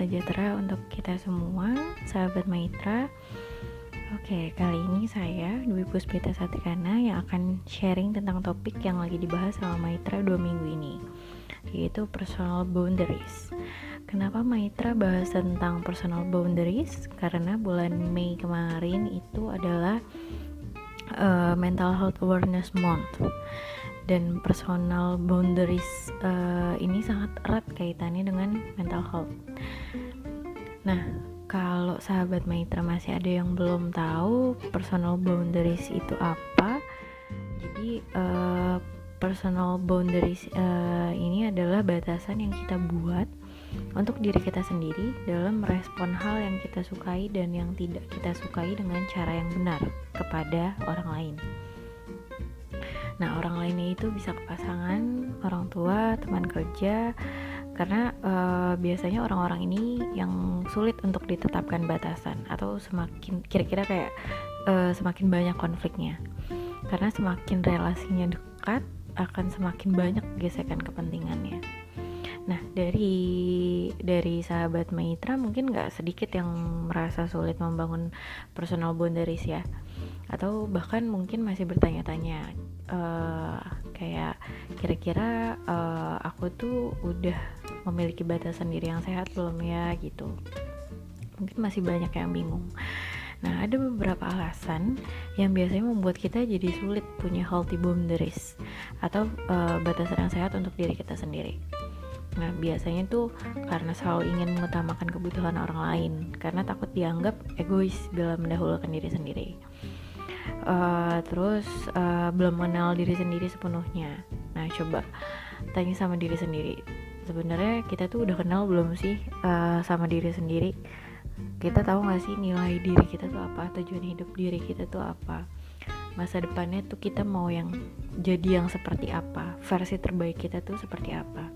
sejahtera untuk kita semua, sahabat Maitra. Oke, kali ini saya Dwi Puspita Satikana yang akan sharing tentang topik yang lagi dibahas sama Maitra dua minggu ini, yaitu personal boundaries. Kenapa Maitra bahas tentang personal boundaries? Karena bulan Mei kemarin itu adalah uh, Mental Health Awareness Month dan personal boundaries uh, ini sangat erat kaitannya dengan mental health. Nah, kalau sahabat Maitra masih ada yang belum tahu personal boundaries itu apa, jadi uh, personal boundaries uh, ini adalah batasan yang kita buat untuk diri kita sendiri dalam merespon hal yang kita sukai dan yang tidak kita sukai dengan cara yang benar kepada orang lain. Nah, orang lainnya itu bisa ke pasangan, orang tua, teman kerja, karena uh, biasanya orang-orang ini yang sulit untuk ditetapkan batasan atau semakin kira-kira kayak uh, semakin banyak konfliknya. Karena semakin relasinya dekat, akan semakin banyak gesekan kepentingannya. Nah, dari dari sahabat Maitra mungkin nggak sedikit yang merasa sulit membangun personal boundaries ya, atau bahkan mungkin masih bertanya-tanya uh, kayak kira-kira uh, aku tuh udah memiliki batasan diri yang sehat belum ya gitu. Mungkin masih banyak yang bingung. Nah, ada beberapa alasan yang biasanya membuat kita jadi sulit punya healthy boundaries atau uh, batasan yang sehat untuk diri kita sendiri. Nah, biasanya tuh karena selalu ingin mengutamakan kebutuhan orang lain, karena takut dianggap egois bila mendahulukan diri sendiri uh, terus uh, belum mengenal diri sendiri sepenuhnya. Nah coba tanya sama diri sendiri. Sebenarnya kita tuh udah kenal belum sih uh, sama diri sendiri? Kita tahu gak sih nilai diri kita tuh apa tujuan hidup diri kita tuh apa? Masa depannya tuh kita mau yang jadi yang seperti apa? Versi terbaik kita tuh seperti apa?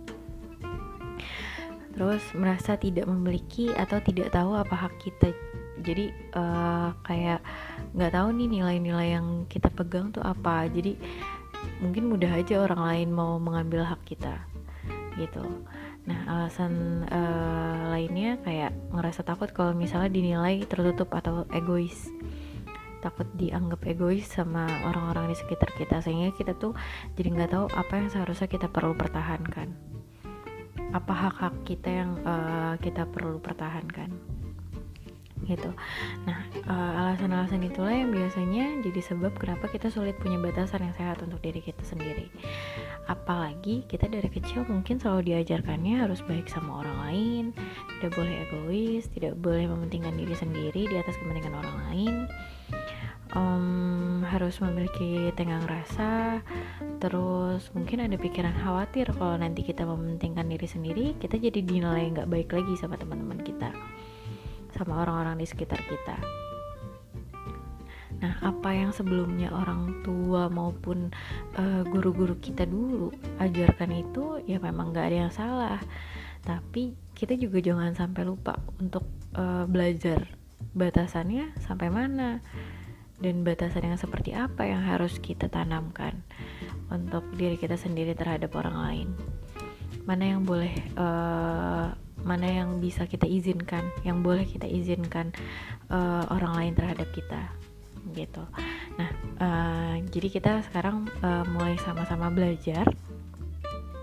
Terus merasa tidak memiliki atau tidak tahu apa hak kita jadi uh, kayak nggak tahu nih nilai-nilai yang kita pegang tuh apa. Jadi mungkin mudah aja orang lain mau mengambil hak kita gitu. Nah alasan uh, lainnya kayak ngerasa takut kalau misalnya dinilai tertutup atau egois. Takut dianggap egois sama orang-orang di sekitar kita sehingga kita tuh jadi nggak tahu apa yang seharusnya kita perlu pertahankan. Apa hak-hak kita yang uh, kita perlu pertahankan gitu. Nah, uh, alasan-alasan itulah yang biasanya jadi sebab kenapa kita sulit punya batasan yang sehat untuk diri kita sendiri. Apalagi kita dari kecil mungkin selalu diajarkannya harus baik sama orang lain, tidak boleh egois, tidak boleh mementingkan diri sendiri di atas kepentingan orang lain. Um, harus memiliki tenggang rasa, terus mungkin ada pikiran khawatir kalau nanti kita mementingkan diri sendiri, kita jadi dinilai nggak baik lagi sama teman-teman kita sama orang-orang di sekitar kita. Nah, apa yang sebelumnya orang tua maupun uh, guru-guru kita dulu ajarkan itu ya memang gak ada yang salah. Tapi kita juga jangan sampai lupa untuk uh, belajar batasannya sampai mana dan batasan yang seperti apa yang harus kita tanamkan untuk diri kita sendiri terhadap orang lain. Mana yang boleh uh, mana yang bisa kita izinkan yang boleh kita izinkan uh, orang lain terhadap kita gitu. Nah uh, jadi kita sekarang uh, mulai sama-sama belajar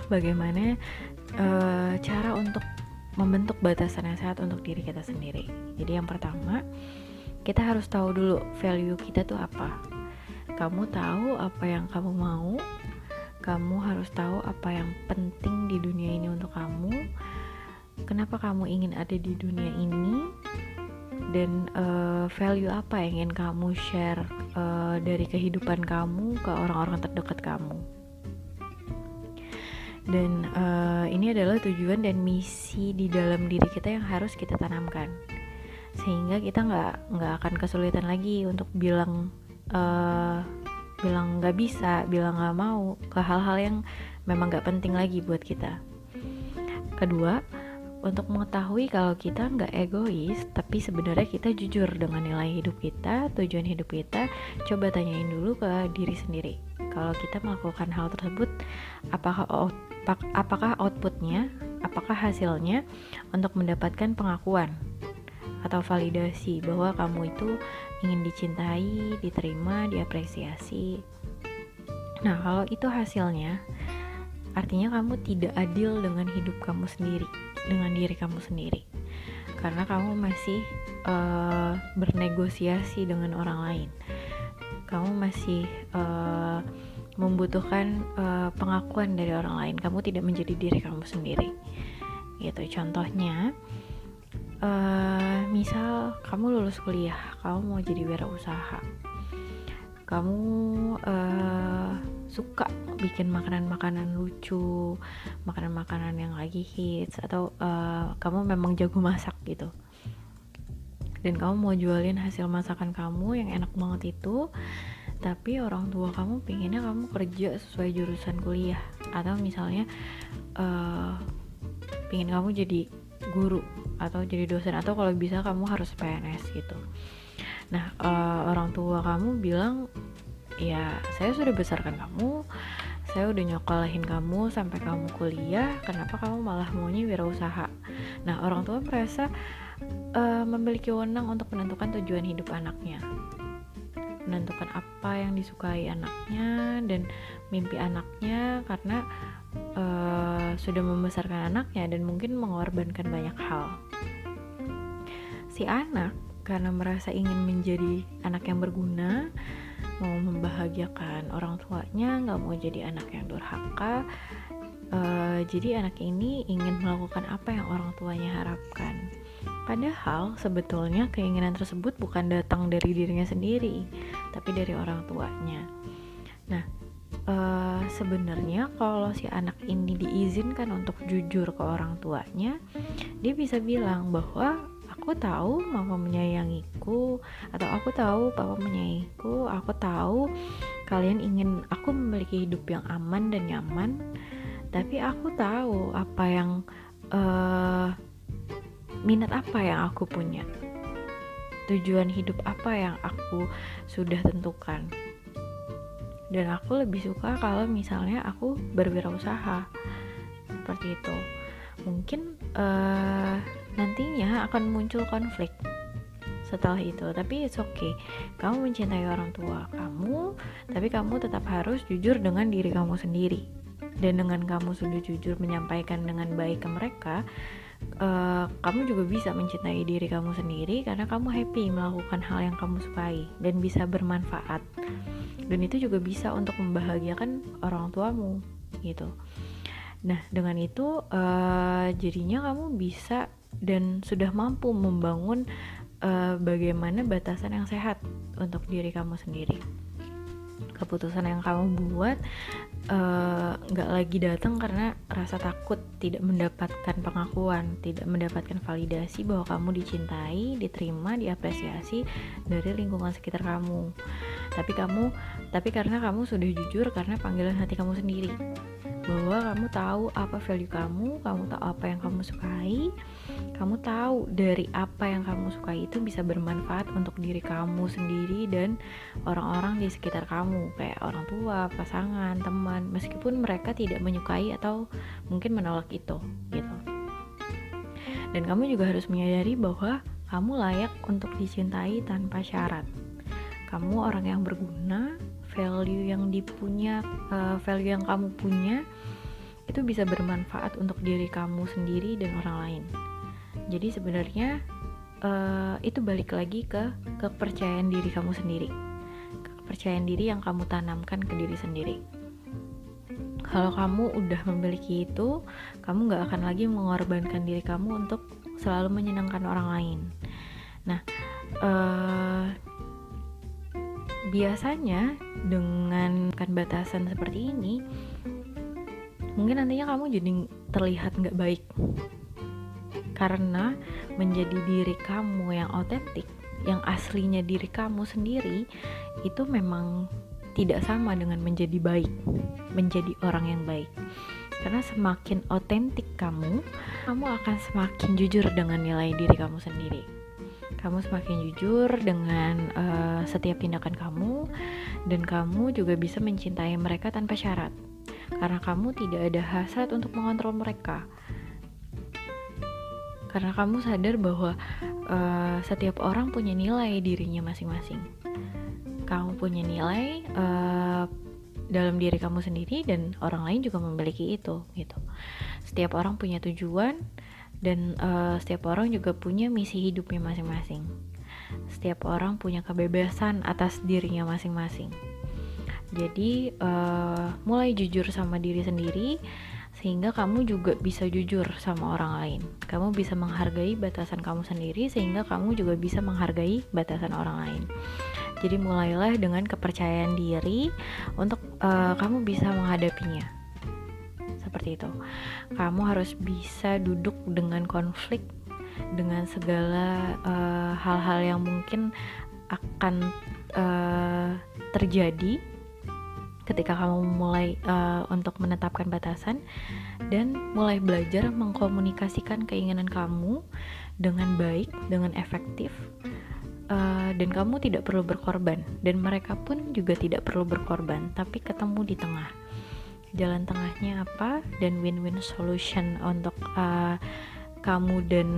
bagaimana uh, cara untuk membentuk batasan yang sehat untuk diri kita sendiri. Jadi yang pertama kita harus tahu dulu value kita tuh apa. Kamu tahu apa yang kamu mau kamu harus tahu apa yang penting di dunia ini untuk kamu kenapa kamu ingin ada di dunia ini? Dan uh, value apa yang ingin kamu share uh, dari kehidupan kamu ke orang-orang terdekat kamu? Dan uh, ini adalah tujuan dan misi di dalam diri kita yang harus kita tanamkan. Sehingga kita nggak nggak akan kesulitan lagi untuk bilang uh, bilang nggak bisa bilang nggak mau ke hal-hal yang memang nggak penting lagi buat kita. Kedua untuk mengetahui kalau kita nggak egois, tapi sebenarnya kita jujur dengan nilai hidup kita, tujuan hidup kita, coba tanyain dulu ke diri sendiri. Kalau kita melakukan hal tersebut, apakah apakah outputnya apakah hasilnya untuk mendapatkan pengakuan atau validasi bahwa kamu itu ingin dicintai, diterima, diapresiasi. Nah, kalau itu hasilnya, artinya kamu tidak adil dengan hidup kamu sendiri, dengan diri kamu sendiri, karena kamu masih uh, bernegosiasi dengan orang lain. Kamu masih uh, membutuhkan uh, pengakuan dari orang lain. Kamu tidak menjadi diri kamu sendiri. Gitu. Contohnya, uh, misal kamu lulus kuliah kamu mau jadi wirausaha kamu uh, suka bikin makanan-makanan lucu makanan-makanan yang lagi hits atau uh, kamu memang jago masak gitu. Dan kamu mau jualin hasil masakan kamu yang enak banget itu tapi orang tua kamu pengennya kamu kerja sesuai jurusan kuliah. Atau misalnya uh, pengen kamu jadi guru atau jadi dosen atau kalau bisa kamu harus PNS gitu. Nah uh, orang tua kamu bilang ya saya sudah besarkan kamu. Saya udah nyokolahin kamu sampai kamu kuliah. Kenapa kamu malah maunya wirausaha? Nah orang tua merasa uh, memiliki wewenang untuk menentukan tujuan hidup anaknya. Menentukan apa yang disukai anaknya dan mimpi anaknya karena uh, sudah membesarkan anaknya dan mungkin mengorbankan banyak hal. Si anak karena merasa ingin menjadi anak yang berguna, mau membahagiakan orang tuanya, nggak mau jadi anak yang durhaka. Uh, jadi anak ini ingin melakukan apa yang orang tuanya harapkan. Padahal sebetulnya keinginan tersebut bukan datang dari dirinya sendiri, tapi dari orang tuanya. Nah, uh, sebenarnya kalau si anak ini diizinkan untuk jujur ke orang tuanya, dia bisa bilang bahwa aku tahu mama menyayangiku atau aku tahu papa menyayangiku, aku tahu kalian ingin aku memiliki hidup yang aman dan nyaman, tapi aku tahu apa yang uh, minat apa yang aku punya. Tujuan hidup apa yang aku sudah tentukan. Dan aku lebih suka kalau misalnya aku berwirausaha. Seperti itu. Mungkin uh, nantinya akan muncul konflik setelah itu. Tapi it's okay. Kamu mencintai orang tua kamu tapi kamu tetap harus jujur dengan diri kamu sendiri. Dan dengan kamu sudah jujur menyampaikan dengan baik ke mereka uh, kamu juga bisa mencintai diri kamu sendiri karena kamu happy melakukan hal yang kamu sukai dan bisa bermanfaat. Dan itu juga bisa untuk membahagiakan orang tuamu gitu. Nah dengan itu uh, jadinya kamu bisa dan sudah mampu membangun uh, bagaimana batasan yang sehat untuk diri kamu sendiri keputusan yang kamu buat eh, nggak uh, lagi datang karena rasa takut tidak mendapatkan pengakuan, tidak mendapatkan validasi bahwa kamu dicintai, diterima, diapresiasi dari lingkungan sekitar kamu. Tapi kamu, tapi karena kamu sudah jujur karena panggilan hati kamu sendiri bahwa kamu tahu apa value kamu, kamu tahu apa yang kamu sukai, kamu tahu dari apa yang kamu sukai itu bisa bermanfaat untuk diri kamu sendiri dan orang-orang di sekitar kamu, kayak orang tua, pasangan, teman, meskipun mereka tidak menyukai atau mungkin menolak itu, gitu. Dan kamu juga harus menyadari bahwa kamu layak untuk dicintai tanpa syarat. Kamu orang yang berguna, value yang dipunya uh, value yang kamu punya itu bisa bermanfaat untuk diri kamu sendiri dan orang lain. Jadi sebenarnya uh, itu balik lagi ke kepercayaan diri kamu sendiri. Kepercayaan diri yang kamu tanamkan ke diri sendiri. Kalau kamu udah memiliki itu kamu gak akan lagi mengorbankan diri kamu untuk selalu menyenangkan orang lain. Nah uh, biasanya dengan kan batasan seperti ini mungkin nantinya kamu jadi terlihat nggak baik. Karena menjadi diri kamu yang otentik yang aslinya diri kamu sendiri itu memang tidak sama dengan menjadi baik menjadi orang yang baik. Karena semakin otentik kamu kamu akan semakin jujur dengan nilai diri kamu sendiri kamu semakin jujur dengan uh, setiap tindakan kamu dan kamu juga bisa mencintai mereka tanpa syarat. Karena kamu tidak ada hasrat untuk mengontrol mereka. Karena kamu sadar bahwa uh, setiap orang punya nilai dirinya masing-masing. Kamu punya nilai uh, dalam diri kamu sendiri dan orang lain juga memiliki itu gitu. Setiap orang punya tujuan dan uh, setiap orang juga punya misi hidupnya masing-masing setiap orang punya kebebasan atas dirinya masing-masing jadi uh, mulai jujur sama diri sendiri sehingga kamu juga bisa jujur sama orang lain. Kamu bisa menghargai batasan kamu sendiri sehingga kamu juga bisa menghargai batasan orang lain. Jadi mulailah dengan kepercayaan diri untuk uh, kamu bisa menghadapinya. Seperti itu. Kamu harus bisa duduk dengan konflik dengan segala eh, hal-hal uh, yang mungkin akan uh, terjadi ketika kamu mulai uh, untuk menetapkan batasan dan mulai belajar mengkomunikasikan keinginan kamu dengan baik, dengan efektif, uh, dan kamu tidak perlu berkorban, dan mereka pun juga tidak perlu berkorban, tapi ketemu di tengah. Jalan tengahnya apa dan win-win solution untuk uh, kamu dan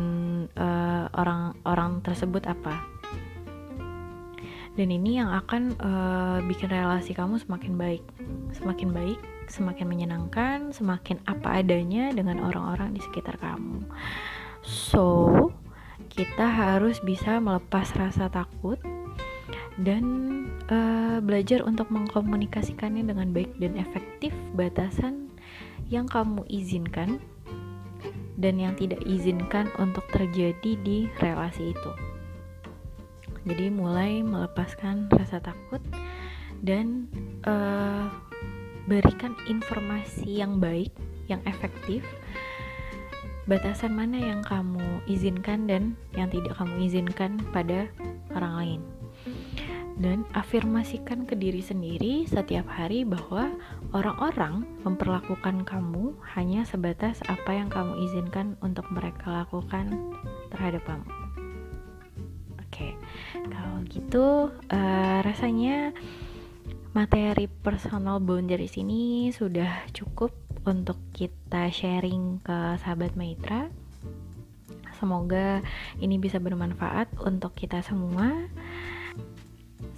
orang-orang uh, tersebut apa? dan ini yang akan uh, bikin relasi kamu semakin baik semakin baik semakin menyenangkan semakin apa adanya dengan orang-orang di sekitar kamu so kita harus bisa melepas rasa takut dan uh, belajar untuk mengkomunikasikannya dengan baik dan efektif batasan yang kamu izinkan dan yang tidak izinkan untuk terjadi di relasi itu. Jadi mulai melepaskan rasa takut dan uh, berikan informasi yang baik, yang efektif. Batasan mana yang kamu izinkan dan yang tidak kamu izinkan pada orang lain. Dan afirmasikan ke diri sendiri setiap hari bahwa orang-orang memperlakukan kamu hanya sebatas apa yang kamu izinkan untuk mereka lakukan terhadap kamu. Kalau gitu uh, rasanya materi personal boundaries ini sudah cukup untuk kita sharing ke sahabat Maitra. Semoga ini bisa bermanfaat untuk kita semua.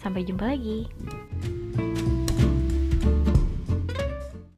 Sampai jumpa lagi.